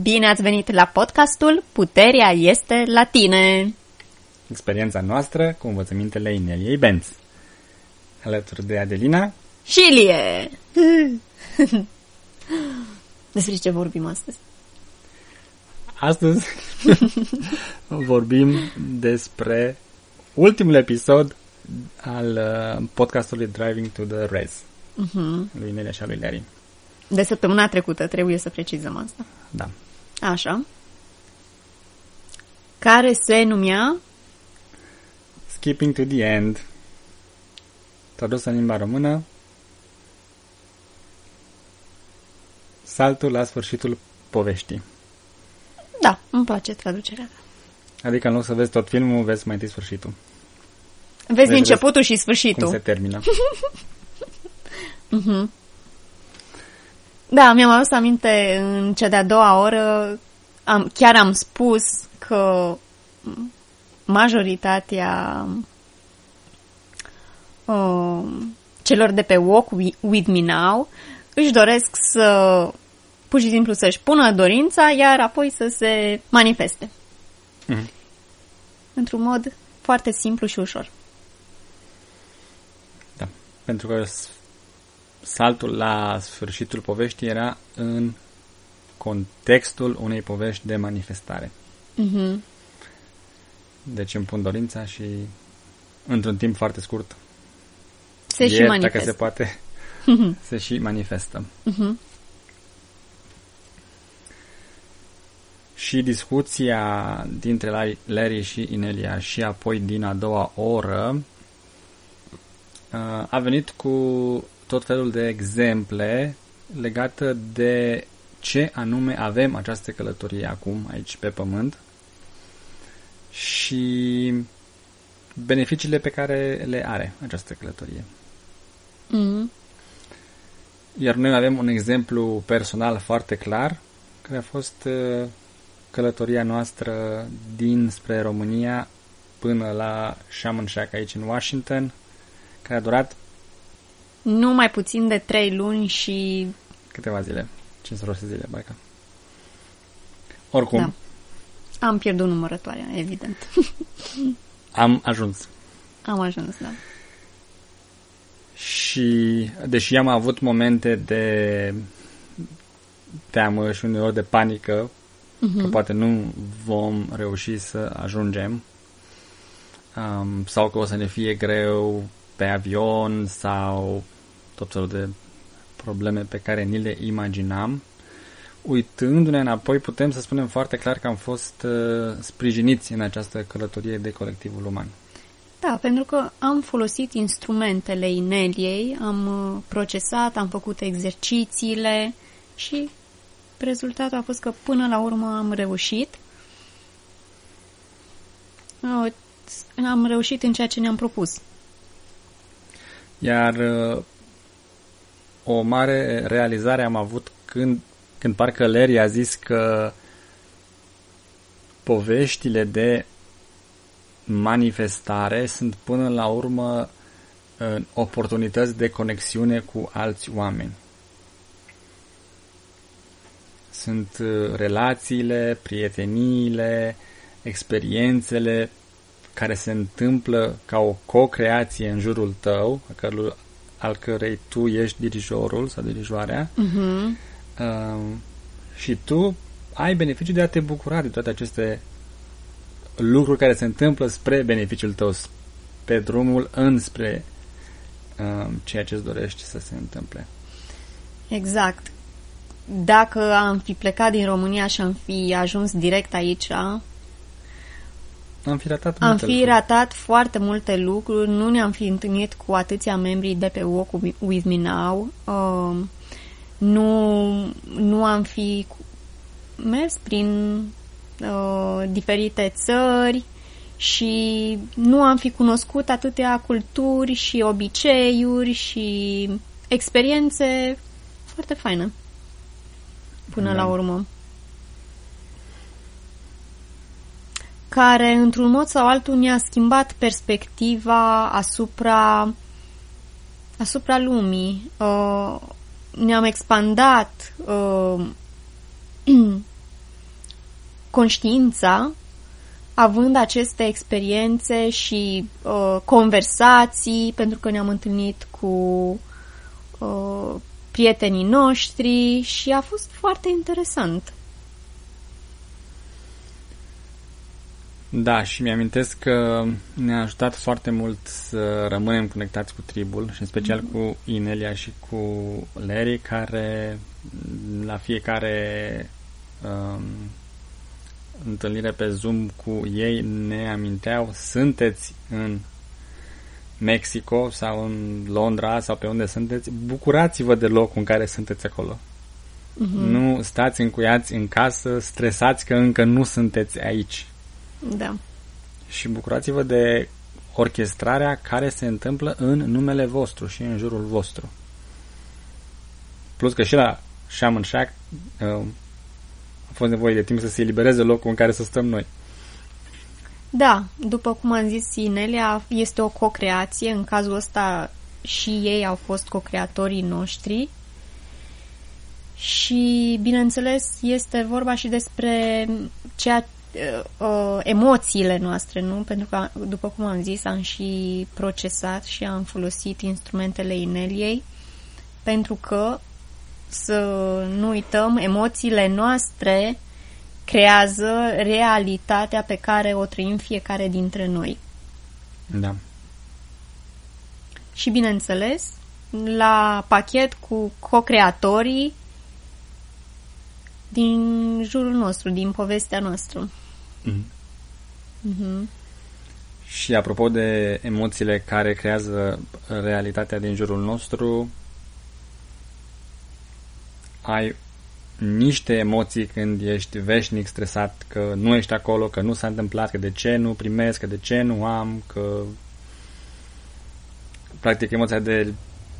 Bine ați venit la podcastul Puterea este la tine! Experiența noastră cu învățămintele Ineliei Benz. Alături de Adelina și Ilie! Despre ce vorbim astăzi? Astăzi vorbim despre ultimul episod al uh, podcastului Driving to the Res uh-huh. lui Inelia și a lui Larry. De săptămâna trecută, trebuie să precizăm asta. Da. Așa. Care se numea Skipping to the End. Tradus în limba română. Saltul la sfârșitul poveștii. Da, îmi place traducerea. Adică în loc să vezi tot filmul, vezi mai întâi sfârșitul. Vezi, vezi începutul și sfârșitul. Cum se termină. uh-huh. Da, mi-am adus aminte în cea de-a doua oră, am, chiar am spus că majoritatea uh, celor de pe Walk With Me Now își doresc să pur și simplu să-și pună dorința, iar apoi să se manifeste. Mm-hmm. Într-un mod foarte simplu și ușor. Da, pentru că saltul la sfârșitul poveștii era în contextul unei povești de manifestare. Mm-hmm. Deci îmi pun dorința și într-un timp foarte scurt se ieri, și manifestă. dacă se poate, se și manifestă. Mm-hmm. Și discuția dintre Larry și Inelia și apoi din a doua oră uh, a venit cu tot felul de exemple legate de ce anume avem această călătorie acum aici pe pământ și beneficiile pe care le are această călătorie. Mm. Iar noi avem un exemplu personal foarte clar, care a fost uh, călătoria noastră dinspre România până la Shaman Shack aici în Washington, care a durat nu mai puțin de trei luni și... Câteva zile. 500 zile, Baica. Oricum. Da. Am pierdut numărătoarea, evident. am ajuns. Am ajuns, da. Și, deși am avut momente de teamă și uneori de panică, uh-huh. că poate nu vom reuși să ajungem, um, sau că o să ne fie greu pe avion sau tot felul de probleme pe care ni le imaginam. Uitându-ne înapoi, putem să spunem foarte clar că am fost uh, sprijiniți în această călătorie de colectivul uman. Da, pentru că am folosit instrumentele Ineliei, am uh, procesat, am făcut exercițiile și rezultatul a fost că până la urmă am reușit. Uh, am reușit în ceea ce ne-am propus. Iar uh, o mare realizare am avut când, când parcă Larry a zis că poveștile de manifestare sunt până la urmă oportunități de conexiune cu alți oameni. Sunt uh, relațiile, prieteniile, experiențele care se întâmplă ca o co-creație în jurul tău, al cărei tu ești dirijorul sau dirijoarea uh-huh. uh, și tu ai beneficiul de a te bucura de toate aceste lucruri care se întâmplă spre beneficiul tău, pe drumul înspre uh, ceea ce îți dorești să se întâmple. Exact. Dacă am fi plecat din România și am fi ajuns direct aici, am fi ratat Am fi lucruri. ratat foarte multe lucruri, nu ne-am fi întâlnit cu atâția membri de pe Walk With Me Now, uh, nu, nu am fi mers prin uh, diferite țări și nu am fi cunoscut atâtea culturi și obiceiuri și experiențe foarte faine până da. la urmă. Care, într-un mod sau altul, ne-a schimbat perspectiva asupra, asupra lumii. Uh, ne-am expandat uh, conștiința având aceste experiențe și uh, conversații, pentru că ne-am întâlnit cu uh, prietenii noștri și a fost foarte interesant. Da, și mi-amintesc că ne-a ajutat foarte mult să rămânem conectați cu tribul și în special mm-hmm. cu Inelia și cu Larry care la fiecare um, întâlnire pe Zoom cu ei ne aminteau sunteți în Mexico sau în Londra sau pe unde sunteți, bucurați-vă de locul în care sunteți acolo. Mm-hmm. Nu stați încuiați în casă, stresați că încă nu sunteți aici. Da. Și bucurați-vă de orchestrarea care se întâmplă în numele vostru și în jurul vostru. Plus că și la Shaman Shack uh, a fost nevoie de timp să se elibereze locul în care să stăm noi. Da, după cum am zis Inelia, este o co-creație. În cazul ăsta și ei au fost co-creatorii noștri. Și, bineînțeles, este vorba și despre ceea uh, uh, emoțiile noastre, nu? Pentru că, după cum am zis, am și procesat și am folosit instrumentele Ineliei pentru că să nu uităm, emoțiile noastre creează realitatea pe care o trăim fiecare dintre noi. Da. Și bineînțeles, la pachet cu co-creatorii din jurul nostru, din povestea noastră. Mm-hmm. Mm-hmm. Și apropo de emoțiile care creează realitatea din jurul nostru, ai niște emoții când ești veșnic stresat că nu ești acolo, că nu s-a întâmplat, că de ce nu primesc, că de ce nu am, că practic emoția de,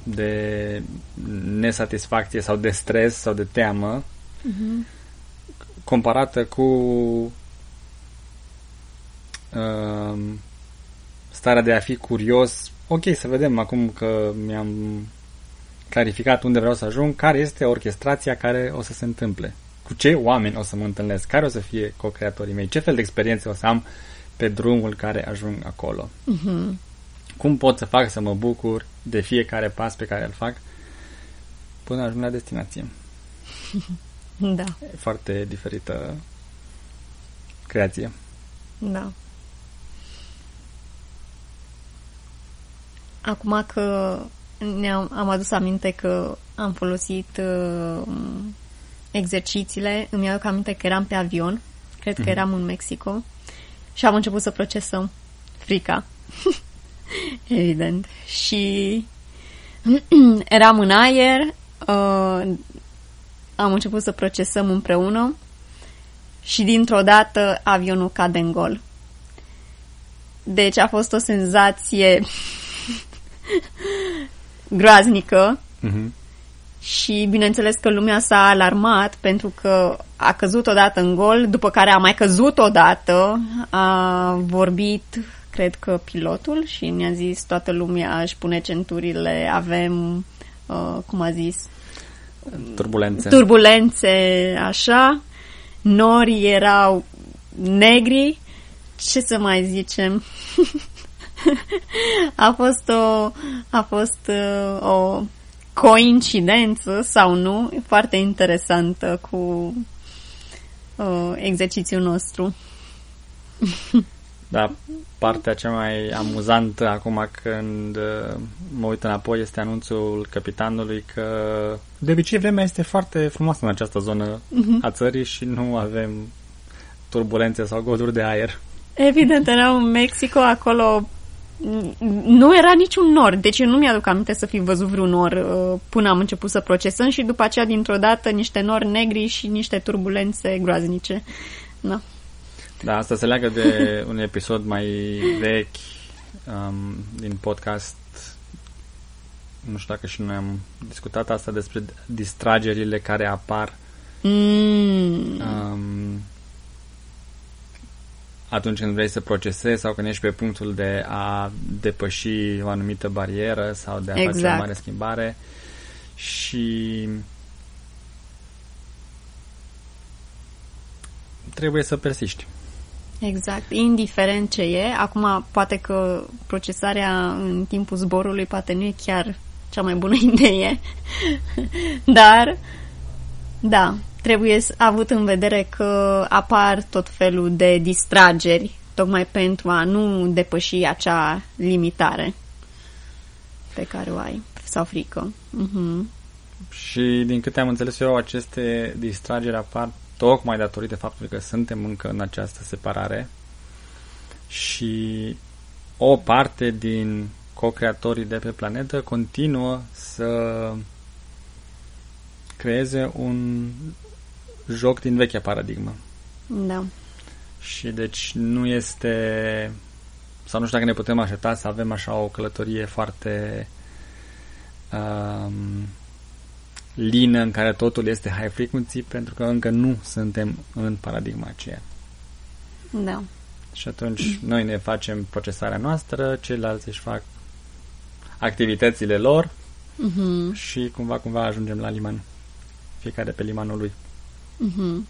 de nesatisfacție sau de stres sau de teamă uh-huh. comparată cu uh, starea de a fi curios ok, să vedem acum că mi-am clarificat unde vreau să ajung, care este orchestrația care o să se întâmple. Cu ce oameni o să mă întâlnesc, care o să fie co-creatorii mei, ce fel de experiențe o să am pe drumul care ajung acolo. Uh-huh. Cum pot să fac să mă bucur de fiecare pas pe care îl fac până ajung la destinație. Da. E foarte diferită creație. Da. Acum că ne-am am adus aminte că am folosit uh, exercițiile. Îmi aduc aminte că eram pe avion, cred că mhm. eram în Mexico, și am început să procesăm frica. Evident. Și eram în aer, uh, am început să procesăm împreună și dintr-o dată avionul cade în gol. Deci a fost o senzație groaznică uh-huh. și bineînțeles că lumea s-a alarmat pentru că a căzut odată în gol, după care a mai căzut odată, a vorbit cred că pilotul și ne-a zis toată lumea își pune centurile, avem, uh, cum a zis, turbulențe. Turbulențe, așa. Norii erau negri. Ce să mai zicem? a fost o, a fost uh, o coincidență sau nu, foarte interesantă cu uh, exercițiul nostru. Da, partea cea mai amuzantă acum când uh, mă uit înapoi este anunțul capitanului că de obicei vremea este foarte frumoasă în această zonă uh-huh. a țării și nu avem turbulențe sau goluri de aer. Evident, erau în Mexico, acolo nu era niciun nor, deci eu nu mi-aduc aminte să fi văzut vreun nor uh, până am început să procesăm și după aceea dintr-o dată niște nori negri și niște turbulențe groaznice. Da. Da, asta se leagă de un episod mai vechi um, din podcast. Nu știu dacă și noi am discutat asta despre distragerile care apar mm. um, atunci când vrei să procesezi sau când ești pe punctul de a depăși o anumită barieră sau de a exact. face o mare schimbare și trebuie să persiști. Exact, indiferent ce e. Acum, poate că procesarea în timpul zborului poate nu e chiar cea mai bună idee, dar, da, trebuie avut în vedere că apar tot felul de distrageri, tocmai pentru a nu depăși acea limitare pe care o ai, sau frică. Uh-huh. Și din câte am înțeles eu, aceste distrageri apar tocmai datorită faptului că suntem încă în această separare și o parte din co-creatorii de pe planetă continuă să creeze un joc din vechea paradigmă. Da. Și deci nu este sau nu știu dacă ne putem aștepta să avem așa o călătorie foarte um, lină în care totul este high frequency pentru că încă nu suntem în paradigma aceea. Da. Și atunci noi ne facem procesarea noastră, ceilalți își fac activitățile lor uh-huh. și cumva, cumva ajungem la liman. Fiecare pe limanul lui. Uh-huh.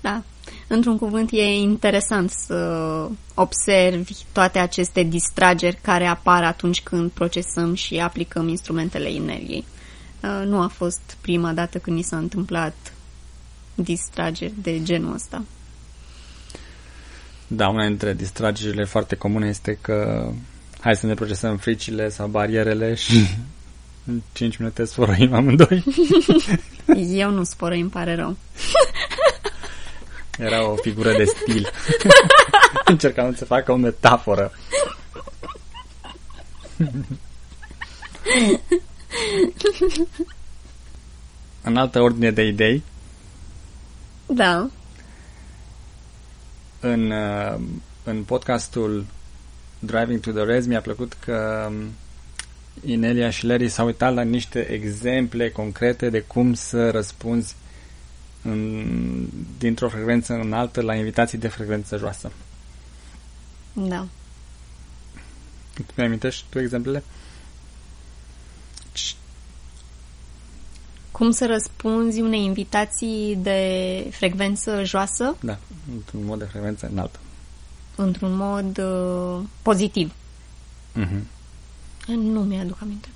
Da. Într-un cuvânt e interesant să observi toate aceste distrageri care apar atunci când procesăm și aplicăm instrumentele ineliei. Uh, nu a fost prima dată când ni s-a întâmplat distrageri de genul ăsta. Da, una dintre distragerile foarte comune este că hai să ne procesăm fricile sau barierele și în 5 minute sfărăim amândoi. Eu nu spărăi, îmi pare rău. Era o figură de stil. Încercam să facă o metaforă. în altă ordine de idei. Da. În, uh, în podcastul Driving to the Res mi-a plăcut că um, Inelia și Larry s-au uitat la niște exemple concrete de cum să răspunzi în, dintr-o frecvență în altă la invitații de frecvență joasă. Da. Mi amintești tu exemplele? Cum să răspunzi unei invitații de frecvență joasă? Da, într-un mod de frecvență înaltă. Într-un mod uh, pozitiv. Uh-huh. Nu mi-aduc aminte.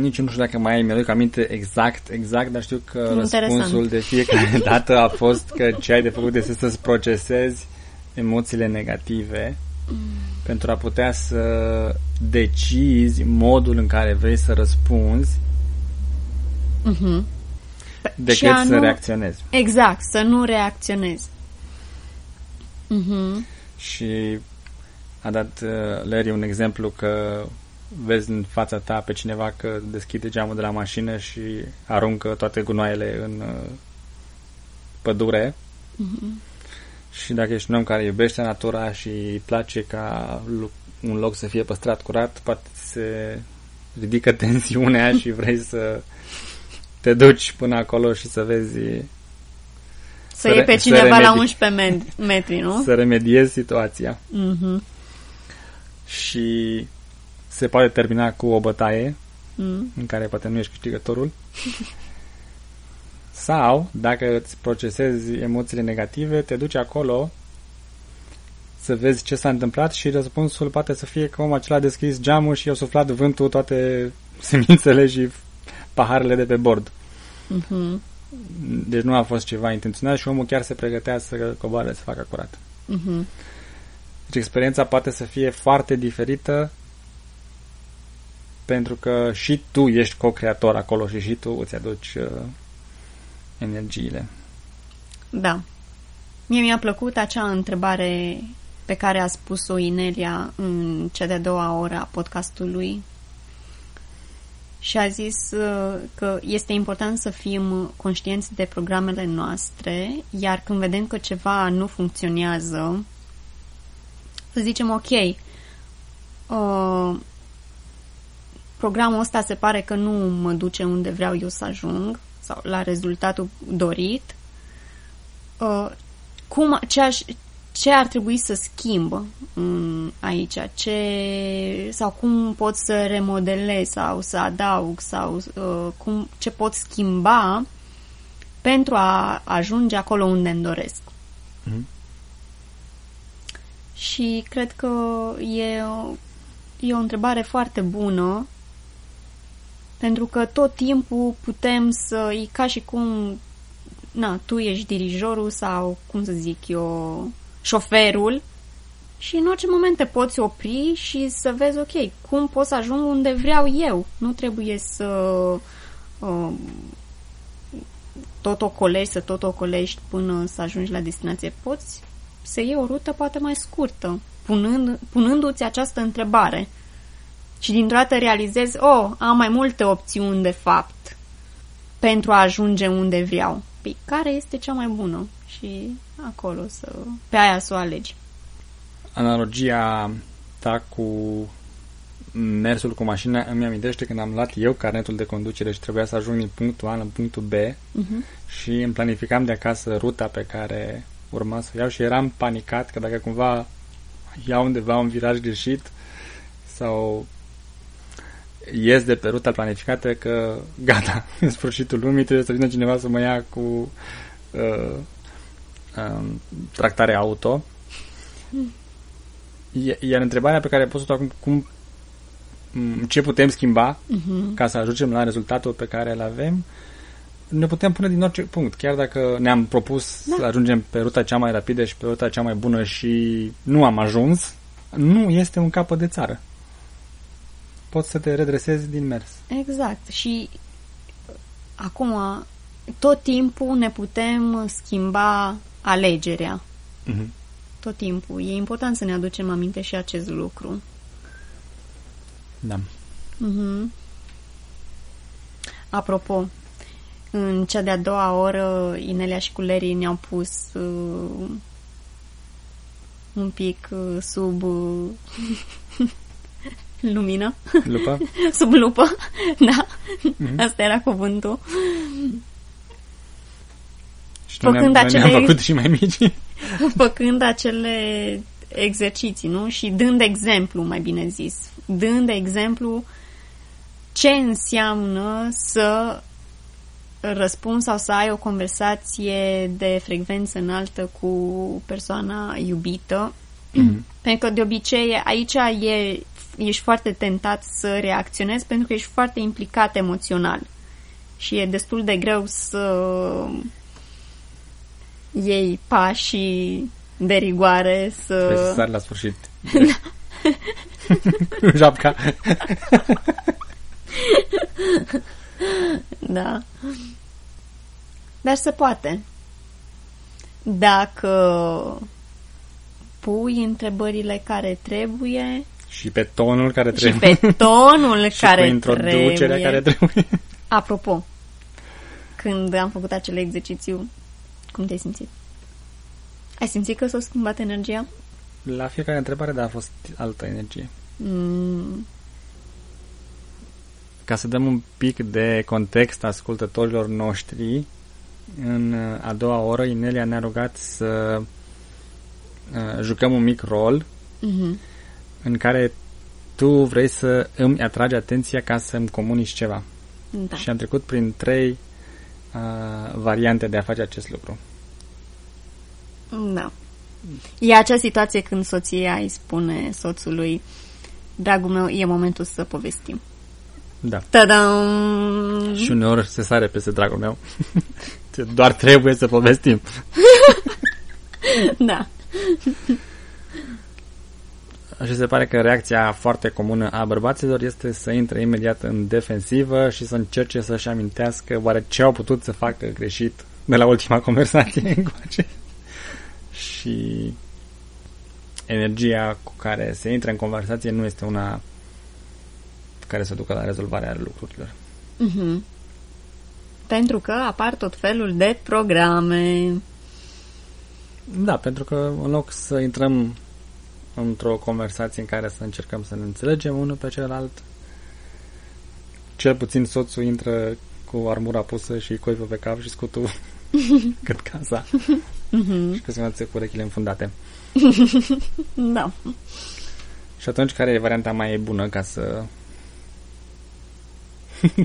Nici nu știu dacă mai mi-aduc aminte exact, exact, dar știu că Interesant. răspunsul de fiecare dată a fost că ce ai de făcut este să-ți procesezi emoțiile negative mm. pentru a putea să decizi modul în care vrei să răspunzi uh-huh. decât să nu... reacționezi. Exact, să nu reacționezi. Uh-huh. Și a dat uh, Larry un exemplu că vezi în fața ta pe cineva că deschide geamul de la mașină și aruncă toate gunoaiele în uh, pădure. Uh-huh. Și dacă ești un om care iubește natura și îi place ca un loc să fie păstrat curat, poate se ridică tensiunea și vrei să te duci până acolo și să vezi să, să iei pe cineva remedi- la 11 metri, nu? Să remediezi situația. Uh-huh. Și se poate termina cu o bătaie mm. în care poate nu ești câștigătorul. Sau, dacă îți procesezi emoțiile negative, te duci acolo să vezi ce s-a întâmplat și răspunsul poate să fie că omul acela a deschis geamul și a suflat vântul toate semințele și paharele de pe bord. Mm-hmm. Deci nu a fost ceva intenționat și omul chiar se pregătea să coboare, să facă curat. Mm-hmm. Deci experiența poate să fie foarte diferită pentru că și tu ești co-creator acolo și și tu îți aduci uh, energiile. Da. Mie mi-a plăcut acea întrebare pe care a spus-o Inelia în cea de-a doua oră a podcastului și a zis uh, că este important să fim conștienți de programele noastre, iar când vedem că ceva nu funcționează, să zicem ok, uh, programul ăsta se pare că nu mă duce unde vreau eu să ajung sau la rezultatul dorit. Uh, cum, ce, aș, ce ar trebui să schimb um, aici? Ce, sau cum pot să remodelez sau să adaug sau uh, cum, ce pot schimba pentru a ajunge acolo unde îmi doresc. Mhm. Și cred că e, o- e o întrebare foarte bună pentru că tot timpul putem să, e ca și cum na, tu ești dirijorul sau, cum să zic eu, șoferul și în orice moment te poți opri și să vezi, ok, cum pot să ajung unde vreau eu. Nu trebuie să uh, tot ocolești, să tot ocolești până să ajungi la destinație. Poți să iei o rută poate mai scurtă, punând, punându-ți această întrebare. Și dintr-o dată realizezi, oh, am mai multe opțiuni de fapt pentru a ajunge unde vreau. Păi care este cea mai bună? Și acolo să, pe aia să o alegi. Analogia ta cu mersul cu mașina îmi amintește când am luat eu carnetul de conducere și trebuia să ajung din punctul A în punctul B Uh-huh. și îmi planificam de acasă ruta pe care urma să o iau și eram panicat că dacă cumva iau undeva un viraj greșit sau ies de pe ruta planificată că gata, în sfârșitul lumii trebuie să vină cineva să mă ia cu uh, um, tractare auto. I- Iar întrebarea pe care pot să o acum, cum, m, ce putem schimba Uh-huh. ca să ajungem la rezultatul pe care îl avem, ne putem pune din orice punct. Chiar dacă ne-am propus Da. să ajungem pe ruta cea mai rapidă și pe ruta cea mai bună și nu am ajuns, nu este un capăt de țară. Poți să te redresezi din mers. Exact. Și acum, tot timpul ne putem schimba alegerea. Mhm. Tot timpul. E important să ne aducem aminte și acest lucru. Da. Mhm. Apropo, în cea de-a doua oră, Inelia și Culerii ne-au pus uh, un pic uh, sub uh, lumină, Lupă? sub lupă, da, Mhm. asta era cuvântul. Și noi ne-am, Făcând noi ne-am acele- făcut și mai mici. făcând acele exerciții, nu? Și dând exemplu, mai bine zis. Dând exemplu ce înseamnă să răspunzi sau să ai o conversație de frecvență înaltă cu persoana iubită. Mhm. Pentru că de obicei aici e, ești foarte tentat să reacționezi pentru că ești foarte implicat emoțional. Și e destul de greu să iei pașii de rigoare, Trebuie să să... sari la sfârșit. Cu Japca. Da. Dar se poate. Dacă pui întrebările care trebuie Și pe tonul care și trebuie. pe tonul și care cu introducerea trebuie. care trebuie. Apropo, când am făcut acel exercițiu, cum te-ai simțit? Ai simțit că s-a schimbat energia? La fiecare întrebare, da, a fost altă energie. Mm, Ca să dăm un pic de context ascultătorilor noștri, în uh, a doua oră Inelia ne-a rugat să uh, jucăm un mic rol mhm. În care tu vrei să îmi atragi atenția ca să-mi comunici ceva. Da. Și am trecut prin trei uh, variante de a face acest lucru. Da. E acea situație când soția îi spune soțului Dragul meu, e momentul să povestim. Da. Tadam! Și uneori se sare peste dragul meu. Doar trebuie să povestim. Da. Și se pare că reacția foarte comună a bărbaților este să intre imediat în defensivă și să încerce să-și amintească oare ce au putut să facă greșit de la ultima conversație încoace. Și energia cu care se intră în conversație nu este una care să ducă la rezolvarea lucrurilor. Mhm. Pentru că apar tot felul de programe. Da, pentru că în loc să intrăm într-o conversație în care să încercăm să ne înțelegem unul pe celălalt, cel puțin soțul intră cu armura pusă și coifă pe cap și scutul cât casa Mhm. și că se înalță cu urechile înfundate. Da. Și atunci care e varianta mai bună ca să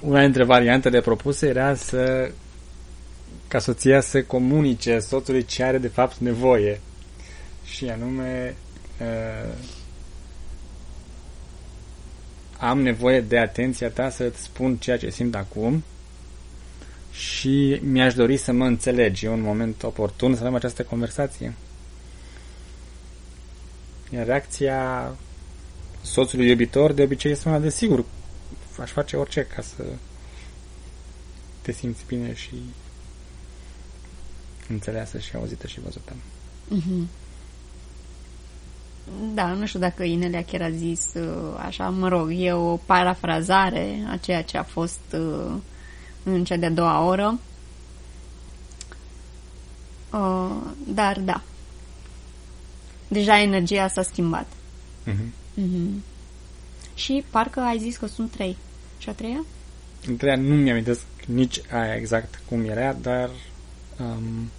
una dintre variantele propuse era să ca soția să comunice soțului ce are de fapt nevoie. Și anume uh, am nevoie de atenția ta să-ți spun ceea ce simt acum și mi-aș dori să mă înțelegi. E un moment oportun să avem această conversație. Iar reacția soțului iubitor de obicei este una de sigur. Aș face orice ca să te simți bine și înțeleasă și auzită și văzută. Mm-hmm. Da, nu știu dacă Inelia chiar a zis uh, așa, mă rog, e o parafrazare a ceea ce a fost uh, în cea de-a doua oră. Uh, dar da. Deja energia s-a schimbat. Mm-hmm. Mm-hmm. Și parcă ai zis că sunt trei. Și a treia? În treia nu mi-am nici aia exact cum era, dar um,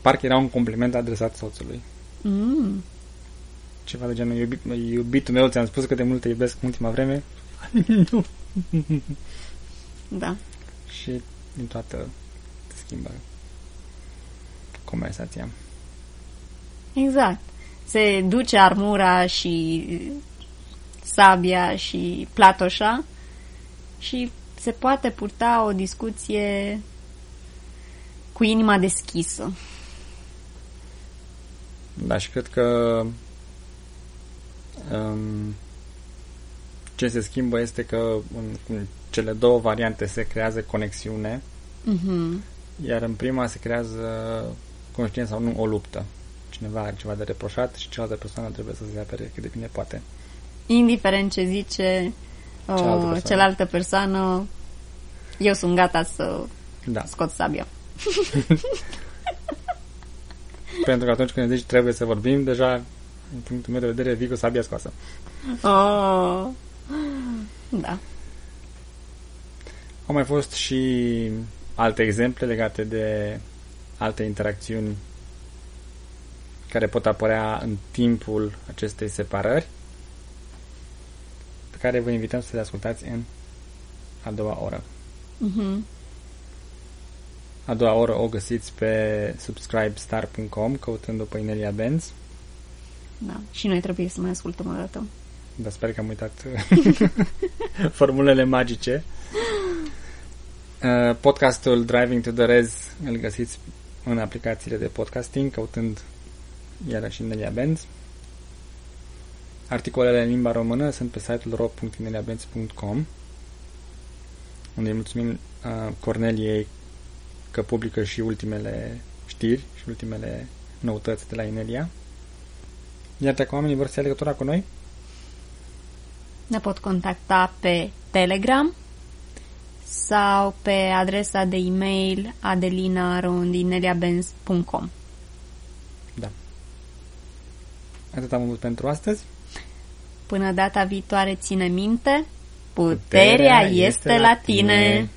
parcă era un compliment adresat soțului. Mm. Ceva de genul, iubit, iubitul meu, ți-am spus că de mult te iubesc în ultima vreme. nu. Da. Și din toată schimbă conversația. Exact. Se duce armura și sabia și platoșa și se poate purta o discuție cu inima deschisă. Da, și cred că um, ce se schimbă este că în, în cele două variante se creează conexiune, Mm-hmm. iar în prima se creează conștiință sau nu o luptă. Cineva are ceva de reproșat și cealaltă persoană trebuie să se apere cât de bine poate. Indiferent ce zice Cealaltă uh, persoană. cealaltă persoană, eu sunt gata să Da, scot sabia. pentru că atunci când zici trebuie să vorbim, deja, în punctul meu de vedere, vii cu sabia scoasă. Oh. Da. Au mai fost și alte exemple legate de alte interacțiuni care pot apărea în timpul acestei separări, pe care vă invităm să le ascultați în a doua oră. Mm-hmm. A doua oră o găsiți pe subscribestar.com căutând-o pe Inelia Benz, Da. Și noi trebuie să mai ascultăm o dată. dar sper că am uitat formulele magice. Uh, Podcastul Driving to the Rez îl găsiți în aplicațiile de podcasting, căutând iarăși Nelia Benz. Articolele în limba română sunt pe site-ul ro.ineliabenz.com unde îi mulțumim uh, Corneliei că publică și ultimele știri și ultimele noutăți de la Inelia. Iar dacă oamenii vor să ia legătura cu noi, Ne pot contacta pe Telegram sau pe adresa de e-mail adelina.rondineliabenz.com atât am avut pentru astăzi. Până data viitoare, ține minte, puterea, este la tine.